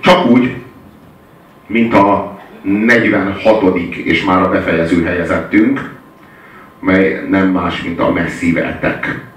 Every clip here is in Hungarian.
Csak úgy, mint a 46. és már a befejező helyezettünk, mely nem más, mint a Massive Attack.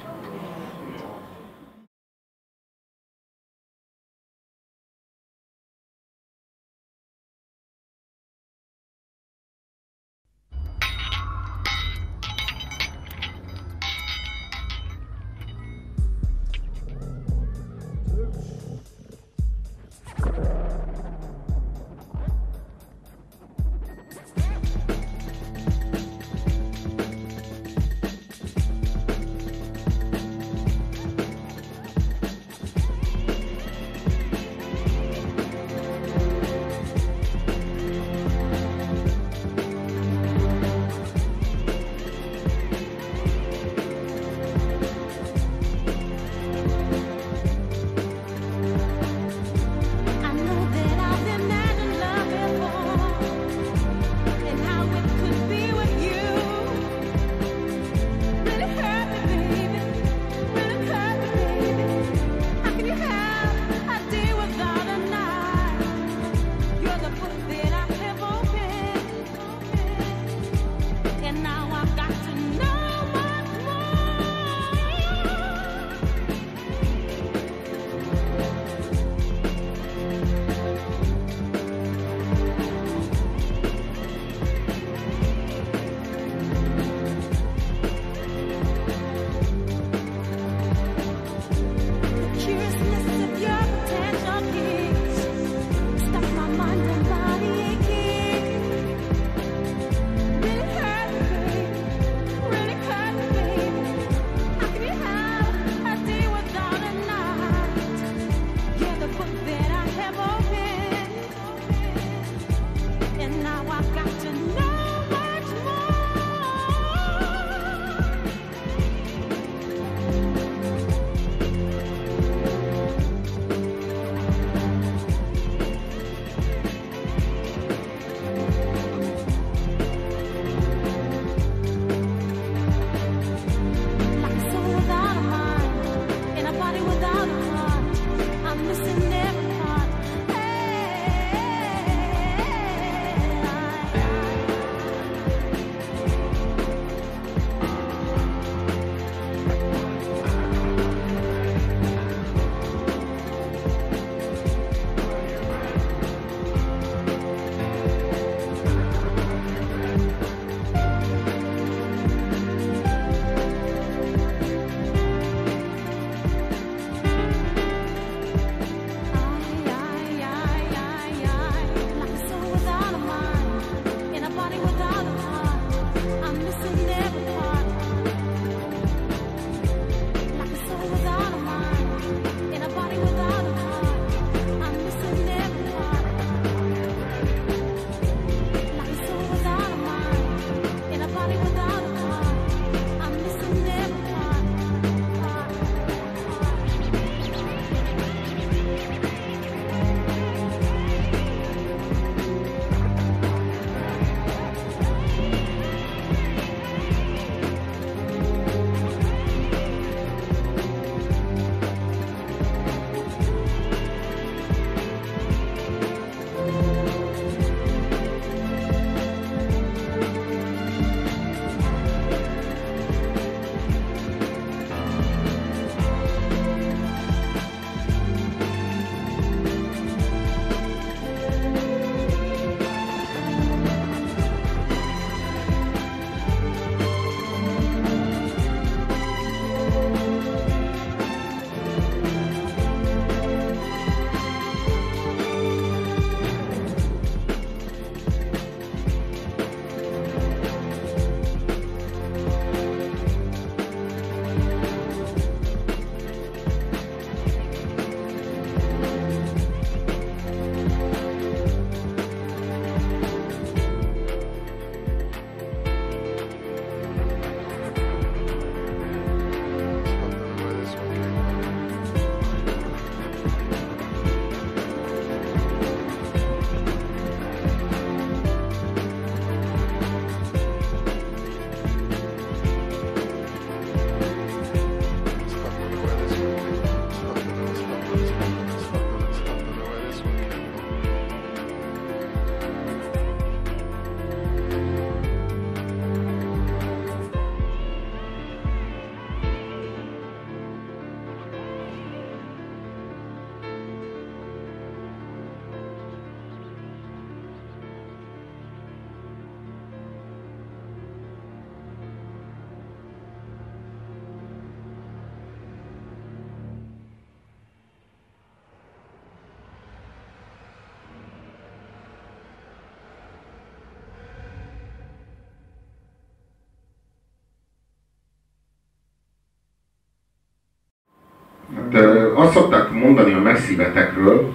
Hát, azt szokták mondani a messzívetekről,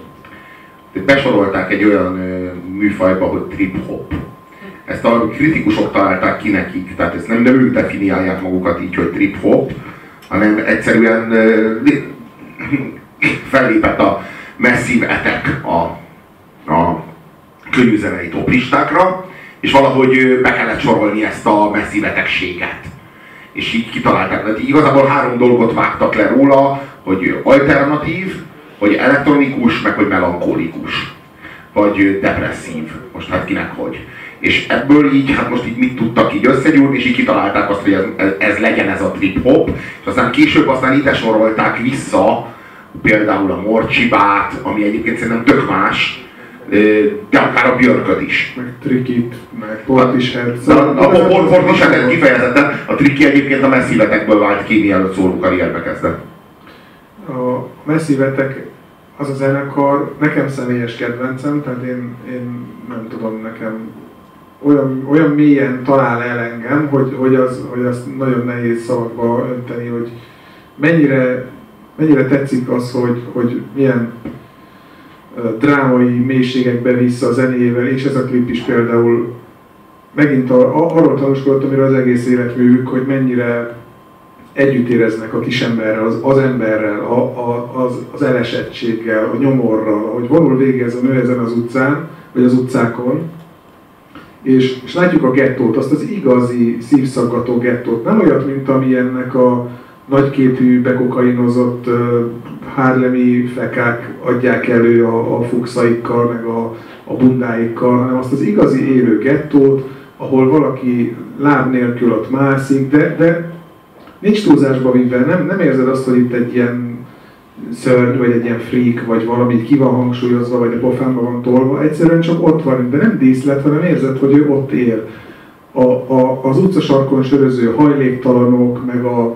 hogy besorolták egy olyan műfajba, hogy trip-hop. Ezt a kritikusok találták ki nekik, tehát ezt nem, nem ők definiálják magukat így, hogy trip-hop, hanem egyszerűen fellépett a messzív etek a, a könyvzenei toplistákra, és valahogy be kellett sorolni ezt a messzív etegséget. És így kitalálták, hogy igazából három dolgot vágtak le róla, hogy alternatív, hogy elektronikus, meg hogy melankolikus. Vagy depresszív. Most hát kinek hogy. És ebből így, hát most így mit tudtak így összegyúrni, és így kitalálták azt, hogy ez, ez legyen ez a trip-hop, és aztán később aztán ide sorolták vissza például a Morcsibát, ami egyébként szerintem tök más, de akár a Björköd is. Meg Trikit, meg Portishead. A, a, a Portishead kifejezetten, a Triki egyébként a messzivetekből vált ki, mielőtt szóló karrierbe kezdett. A messzivetek az a zenekar nekem személyes kedvencem, tehát én, én nem tudom, nekem olyan, olyan mélyen talál el engem, hogy, hogy, az, hogy azt nagyon nehéz szavakba önteni, hogy mennyire, mennyire tetszik az, hogy, hogy milyen drámai mélységekbe vissza a zenéjével, és ez a klip is például megint a, a, arról tanúskodott, amiről az egész életművük, hogy mennyire együtt éreznek a kisemberrel, az, az emberrel, a, a, az, az elesettséggel, a nyomorral, hogy vonul végig ez a nő ezen az utcán, vagy az utcákon, és, és látjuk a gettót, azt az igazi szívszaggató gettót, nem olyat, mint amilyennek a nagyképű, bekokainozott hárlemi fekák adják elő a, a fuxaikkal, meg a, a bundáikkal, hanem azt az igazi élő gettót, ahol valaki láb nélkül ott mászik, de, de nincs túlzásba vive, nem, nem érzed azt, hogy itt egy ilyen szörny, vagy egy ilyen freak, vagy valami ki van hangsúlyozva, vagy a pofánba van tolva, egyszerűen csak ott van, de nem díszlet, hanem érzed, hogy ő ott él. A, a, az utcasarkon söröző hajléktalanok, meg a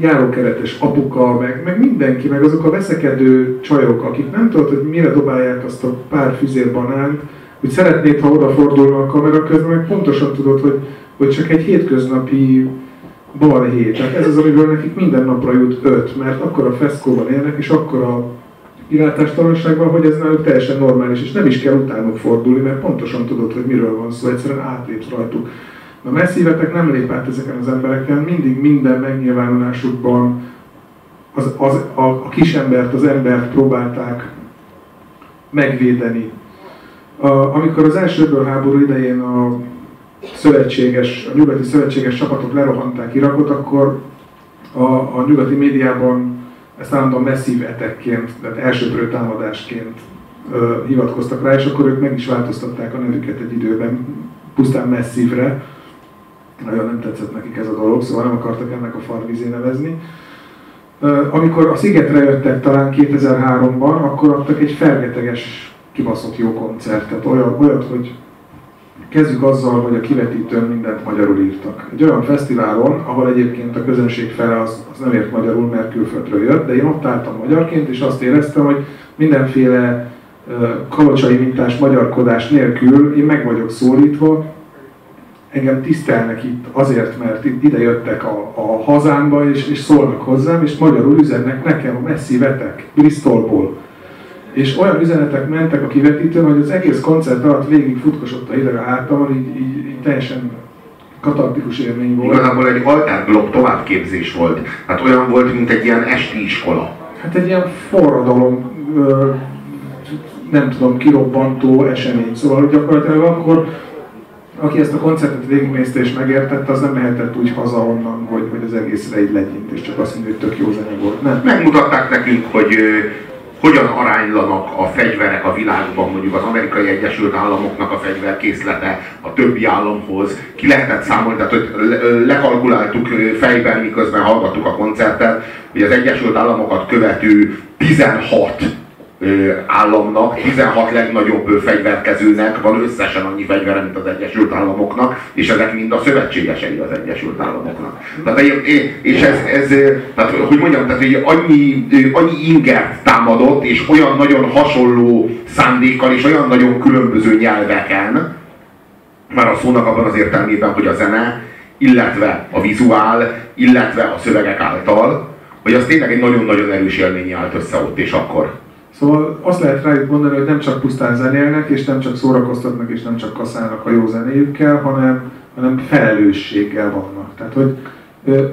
járókeretes apuka, meg, meg mindenki, meg azok a veszekedő csajok, akik nem tudod, hogy mire dobálják azt a pár füzér banánt, hogy szeretnéd, ha odafordulna a kamera közben, meg pontosan tudod, hogy, hogy csak egy hétköznapi balhé. Tehát ez az, amiből nekik minden napra jut öt, mert akkor a feszkóban élnek, és akkor a kilátástalanságban, hogy ez náluk teljesen normális, és nem is kell utánuk fordulni, mert pontosan tudod, hogy miről van szó, egyszerűen átlépsz rajtuk. A messzívetek nem lép át ezeken az embereken, mindig minden megnyilvánulásukban az, az, a, a kisembert, az embert próbálták megvédeni. A, amikor az első háború idején a szövetséges, a nyugati szövetséges csapatok lerohanták Irakot, akkor a, a nyugati médiában ezt állandóan messzív etekként, tehát elsőprő támadásként ö, hivatkoztak rá, és akkor ők meg is változtatták a nevüket egy időben, pusztán messzívre. Nagyon nem tetszett nekik ez a dolog, szóval nem akartak ennek a farvizé nevezni. Amikor a Szigetre jöttek talán 2003-ban, akkor adtak egy fergeteges, kibaszott jó koncertet, olyan, olyat, hogy Kezdjük azzal, hogy a kivetítőn mindent magyarul írtak. Egy olyan fesztiválon, ahol egyébként a közönség fele az, az nem ért magyarul, mert külföldről jött, de én ott álltam magyarként, és azt éreztem, hogy mindenféle kalocsai mintás magyarkodás nélkül én meg vagyok szólítva, engem tisztelnek itt azért, mert itt ide jöttek a, a hazámba, és, és szólnak hozzám, és magyarul üzennek nekem, messzi vetek, Bristolból és olyan üzenetek mentek a kivetítőn, hogy az egész koncert alatt végig futkosott a hideg a hátamon, így, így, így teljesen katartikus élmény volt. Igazából egy alterblog továbbképzés volt. Hát olyan volt, mint egy ilyen esti iskola. Hát egy ilyen forradalom, nem tudom, kirobbantó esemény. Szóval gyakorlatilag akkor aki ezt a koncertet végignézte és megértette, az nem mehetett úgy haza onnan, hogy, hogy az egészre így legyint, és csak azt mondja, hogy tök jó zene volt. Nem. Megmutatták nekünk, hogy hogyan aránylanak a fegyverek a világban, mondjuk az amerikai Egyesült Államoknak a fegyverkészlete a többi államhoz. Ki lehetett számolni, tehát hogy lekalkuláltuk fejben, miközben hallgattuk a koncertet, hogy az Egyesült Államokat követő 16 államnak, 16 legnagyobb fegyverkezőnek van összesen annyi fegyvere, mint az Egyesült Államoknak, és ezek mind a szövetségesei az Egyesült Államoknak. Tehát, és ez, ez tehát, hogy mondjam, tehát, hogy annyi, annyi ingert támadott, és olyan nagyon hasonló szándékkal, és olyan nagyon különböző nyelveken, már a szónak abban az értelmében, hogy a zene, illetve a vizuál, illetve a szövegek által, Vagy az tényleg egy nagyon-nagyon erős élmény állt össze ott és akkor? Szóval azt lehet rájuk mondani, hogy nem csak pusztán zenélnek, és nem csak szórakoztatnak, és nem csak kaszálnak a jó zenéjükkel, hanem, hanem felelősséggel vannak. Tehát, hogy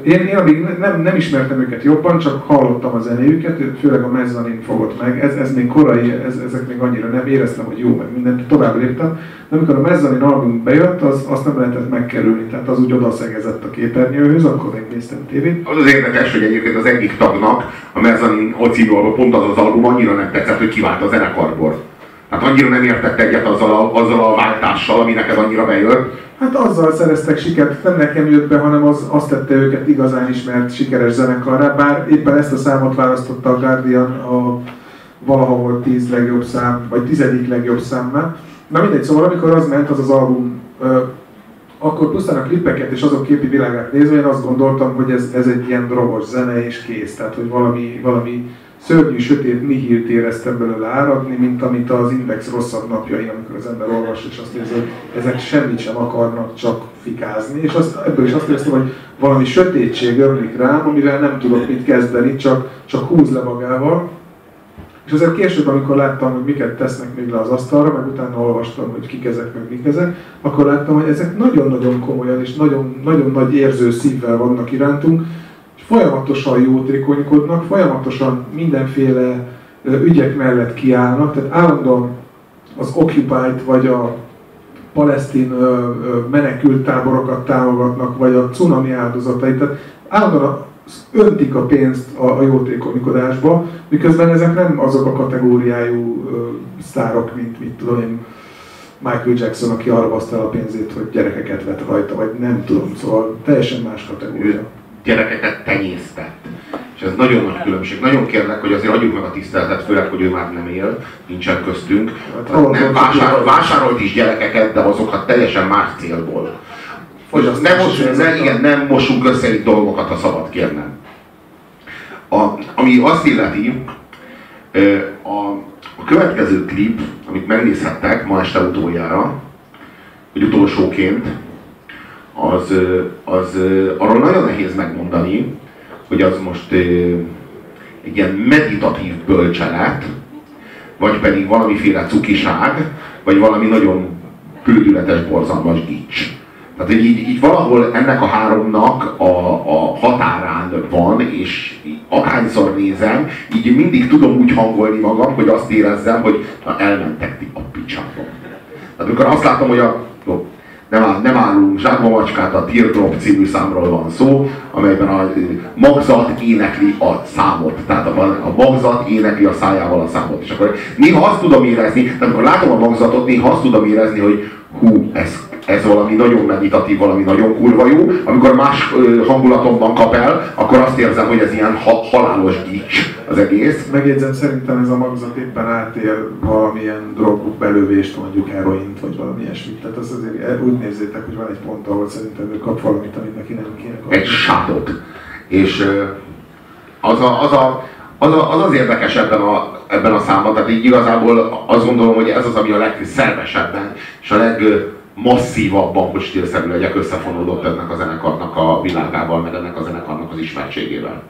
én, én amíg nem, nem ismertem őket jobban, csak hallottam a zenéjüket, főleg a mezzanin fogott meg. Ez, ez még korai, ez, ezek még annyira nem éreztem, hogy jó, meg mindent tovább léptem. De amikor a mezzanin album bejött, az, azt nem lehetett megkerülni, tehát az úgy odaszegezett a képernyőhöz, akkor még néztem tévét. Az az érdekes, hogy egyébként az egyik tagnak a mezzanin című pont az az album annyira nem tetszett, hogy kivált a zenekarból. Hát annyira nem értett egyet azzal a, azzal a váltással, ami neked annyira bejött, Hát azzal szereztek sikert, nem nekem jött be, hanem az, azt tette őket igazán ismert, sikeres zenekarra, bár éppen ezt a számot választotta a Guardian a valaha volt tíz legjobb szám, vagy tizedik legjobb számmá. Na mindegy, szóval amikor az ment, az az album, akkor pusztán a klippeket és azok képi világát nézve, én azt gondoltam, hogy ez, ez egy ilyen drogos zene és kész, tehát hogy valami, valami szörnyű, sötét nihilt éreztem belőle áradni, mint amit az Index rosszabb napjai, amikor az ember olvas, és azt érzi, hogy ezek semmit sem akarnak, csak fikázni. És azt, ebből is azt éreztem, hogy valami sötétség ömlik rám, amivel nem tudok mit kezdeni, csak, csak húz le magával. És azért később, amikor láttam, hogy miket tesznek még le az asztalra, meg utána olvastam, hogy kik ezek, meg mik ezek, akkor láttam, hogy ezek nagyon-nagyon komolyan és nagyon, nagyon nagy érző szívvel vannak irántunk, folyamatosan jótékonykodnak, folyamatosan mindenféle ügyek mellett kiállnak, tehát állandóan az Occupied vagy a palesztin menekült táborokat támogatnak, vagy a cunami áldozatait, tehát állandóan öntik a pénzt a, a jótékonykodásba, miközben ezek nem azok a kategóriájú sztárok, mint mit tudom én, Michael Jackson, aki arra a pénzét, hogy gyerekeket vett rajta, vagy nem tudom, szóval teljesen más kategória gyerekeket tenyésztett. És ez nagyon nagy különbség. Nagyon kérlek, hogy azért adjuk meg a tiszteletet, főleg, hogy ő már nem él, nincsen köztünk. Hát, nem vásárol, vásárolt is gyerekeket, de azokat teljesen más célból. Hogy nem, mosunk, ne, igen, nem mosunk össze itt dolgokat, ha szabad kérnem. A, ami azt illeti, a, a következő klip, amit megnézhettek ma este utoljára, vagy utolsóként, az, az arról nagyon nehéz megmondani, hogy az most egy ilyen meditatív bölcselet, vagy pedig valamiféle cukiság, vagy valami nagyon pődületes, borzalmas gics. Tehát hogy így, így valahol ennek a háromnak a, a határán van, és akányszor nézem, így mindig tudom úgy hangolni magam, hogy azt érezzem, hogy na elmentek ti a picsába. Tehát amikor azt látom, hogy a, nem, nem állunk zsákba macskát, a Teardrop című számról van szó, amelyben a magzat énekli a számot. Tehát a, a magzat énekli a szájával a számot. És akkor néha azt tudom érezni, tehát amikor látom a magzatot, néha azt tudom érezni, hogy hú, ez, ez valami nagyon meditatív, valami nagyon kurva jó. Amikor más hangulatomban kap el, akkor azt érzem, hogy ez ilyen ha, halálos gics az egész. Megjegyzem, szerintem ez a magzat éppen átér valamilyen drog belövést, mondjuk heroint, vagy valami ilyesmit. Tehát az azért úgy nézzétek, hogy van egy pont, ahol szerintem ő kap valamit, amit neki nem kéne kapni. Egy sátot. És az a, az a az, a, az az érdekes ebben a, ebben a számban, tehát így igazából azt gondolom, hogy ez az, ami a legszervesebben és a legmasszívabban, hogy stílszerű legyek, összefonódott ennek a zenekarnak a világával, meg ennek a zenekarnak az ismertségével.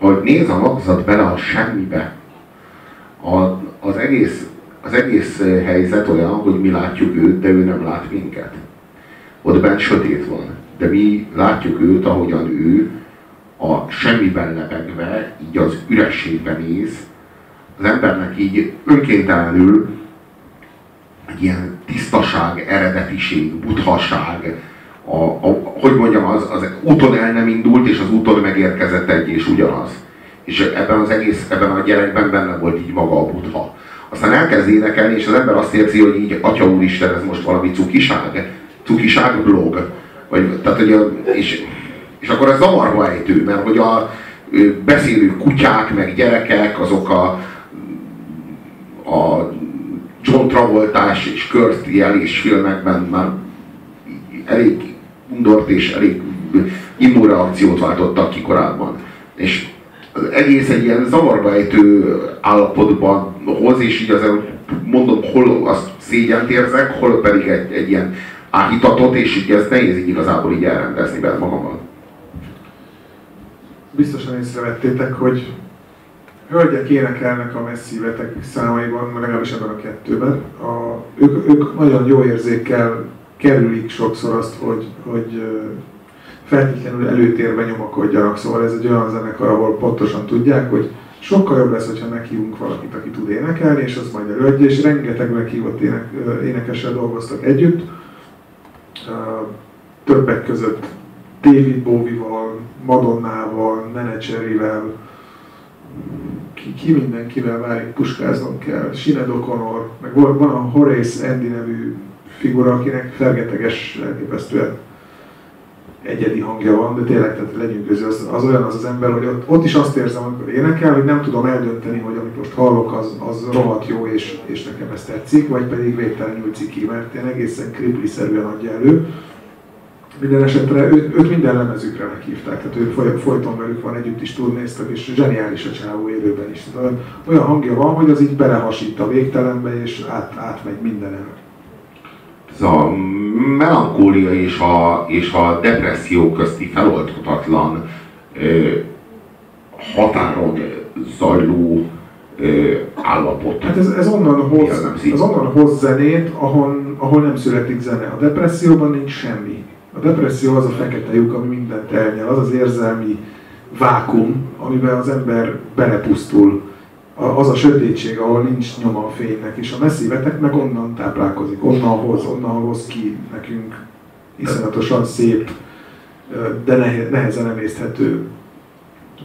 Hogy néz a magzat bele a semmibe. A, az, egész, az egész helyzet olyan, hogy mi látjuk őt, de ő nem lát minket. Ott bent sötét van, de mi látjuk őt, ahogyan ő a semmiben lebegve, így az ürességben néz, az embernek így önkéntelenül egy ilyen tisztaság, eredetiség, buthaság, a, a, hogy mondjam, az, az úton el nem indult, és az úton megérkezett egy és ugyanaz. És ebben az egész, ebben a gyerekben benne volt így maga a butha. Aztán elkezd énekelni, és az ember azt érzi, hogy így, Atya Úristen, ez most valami cukiság, cukiság blog. Vagy, tehát, hogy a, és, és akkor ez zavarba ejtő, mert hogy a beszélő kutyák, meg gyerekek, azok a, a John Travoltás és Kurt jelés filmekben már elég undort és elég immunreakciót váltottak ki korábban. És az egész egy ilyen zavarba ejtő állapotban hoz, és így azért mondom, hol azt szégyent érzek, hol pedig egy, egy ilyen áhítatot, és így ez nehéz így igazából így elrendezni benne magammal. Biztosan észrevettétek, hogy hölgyek énekelnek a messzívetek számaiban, legalábbis ebben a kettőben. A, ők, ők nagyon jó érzékkel kerülik sokszor azt, hogy, hogy feltétlenül előtérben nyomakodjanak, szóval ez egy olyan zenekar, ahol pontosan tudják, hogy sokkal jobb lesz, hogyha meghívunk valakit, aki tud énekelni, és az majd előadja, és rengeteg meghívott ének, énekessel dolgoztak együtt. Többek között David Bowie-val, Madonnával, Menedzserivel, ki, ki mindenkivel válik puskáznom kell, Sinead O'Connor, meg van a Horace Andy nevű figura, akinek fergeteges, elképesztően egyedi hangja van, de tényleg, tehát közül, az, az olyan az az ember, hogy ott, ott is azt érzem, amikor énekel, hogy nem tudom eldönteni, hogy amit most hallok, az, az rohadt jó, és, és nekem ez tetszik, vagy pedig végtelenül ciki, mert én egészen kripli-szerűen adja elő. Minden esetre őt, őt minden lemezükre meghívták, tehát ő folyton velük van, együtt is turnéztak, és zseniális a csávó élőben is. Tehát olyan hangja van, hogy az így belehasít a végtelenbe, és át, átmegy mindenem ez a melankólia és a, és a depresszió közti feloldhatatlan ö, határon zajló ö, állapot. Hát ez, ez onnan hoz, ez onnan hoz zenét, ahol, ahol nem születik zene. A depresszióban nincs semmi. A depresszió az a fekete lyuk, ami mindent elnyel, az az érzelmi vákum, amiben az ember belepusztul az a sötétség, ahol nincs nyoma a fénynek, és a messzívetek meg onnan táplálkozik, onnan hoz, onnan hoz ki nekünk iszonyatosan szép, de nehezen emészthető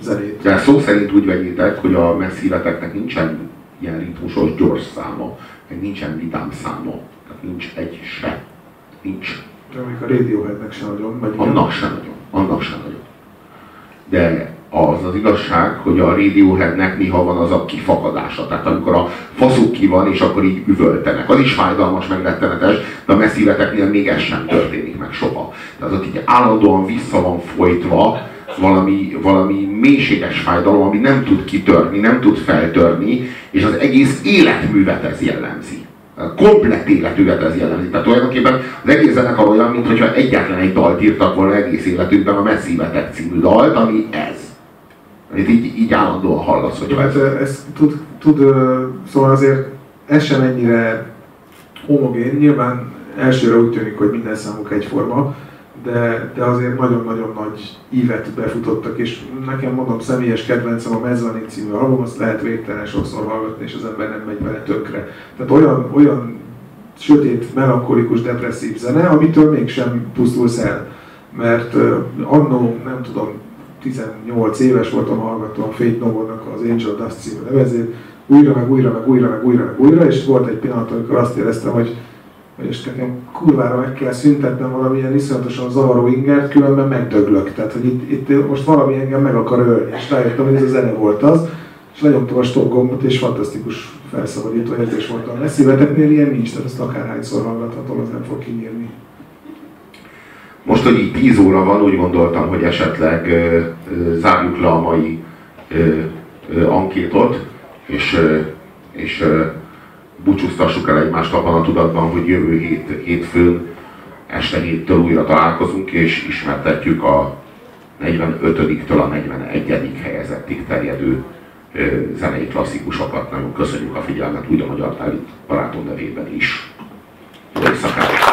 zenét. De szó szerint úgy vegyétek, hogy a messzíveteknek nincsen ilyen ritmusos gyors száma, meg nincsen vidám száma, tehát nincs egy se. Nincs. De mondjuk a Radioheadnek sem nagyon. Vagy annak sem nagyon. Annak sem nagyon. De az az igazság, hogy a Radioheadnek néha van az a kifakadása. Tehát amikor a faszuk ki van, és akkor így üvöltenek. Az is fájdalmas, meg rettenetes, de a messzíveteknél még ez sem történik meg soha. Tehát ott így állandóan vissza van folytva valami, valami mélységes fájdalom, ami nem tud kitörni, nem tud feltörni, és az egész életművet ez jellemzi komplet életüket ez jellemzi. Tehát tulajdonképpen az egész zenekar olyan, mintha egyetlen egy dalt írtak volna egész életükben, a Messzivetek című dalt, ami ez. Itt így, így állandóan hallasz, hogy hát, ez... tud, tud, szóval azért ez sem ennyire homogén. Nyilván elsőre úgy tűnik, hogy minden számuk egyforma, de, de azért nagyon-nagyon nagy ívet befutottak, és nekem mondom, személyes kedvencem a Mezzanin című album, azt lehet végtelen sokszor hallgatni, és az ember nem megy vele tönkre. Tehát olyan, olyan sötét, melankolikus, depresszív zene, amitől mégsem pusztulsz el. Mert uh, annó, nem tudom, 18 éves voltam, hallgattam a Fate Novo-nak az Angel Dust című nevezét, újra, meg újra, meg újra, meg újra, meg újra, és volt egy pillanat, amikor azt éreztem, hogy és nekem kurvára meg kell szüntetnem valamilyen iszonyatosan zavaró ingert, különben megdöglök. Tehát, hogy itt, itt most valami engem meg akar ölni, és rájöttem, hogy ez a zene volt az, és lenyomtam a stop gombot, és fantasztikus felszabadító érzés volt a messzíveteknél, ilyen nincs, tehát ezt akárhányszor hallgathatom, az nem fog kinyírni. Most, hogy így 10 óra van, úgy gondoltam, hogy esetleg ö, ö, zárjuk le a mai ö, ö, ankétot, és, ö, és ö, búcsúztassuk el egymást abban a tudatban, hogy jövő hét, hétfőn este héttől újra találkozunk, és ismertetjük a 45-től a 41. helyezettig terjedő zenei klasszikusokat. Nagyon köszönjük a figyelmet, úgy a Magyar barátom nevében is. Jó éjszakát!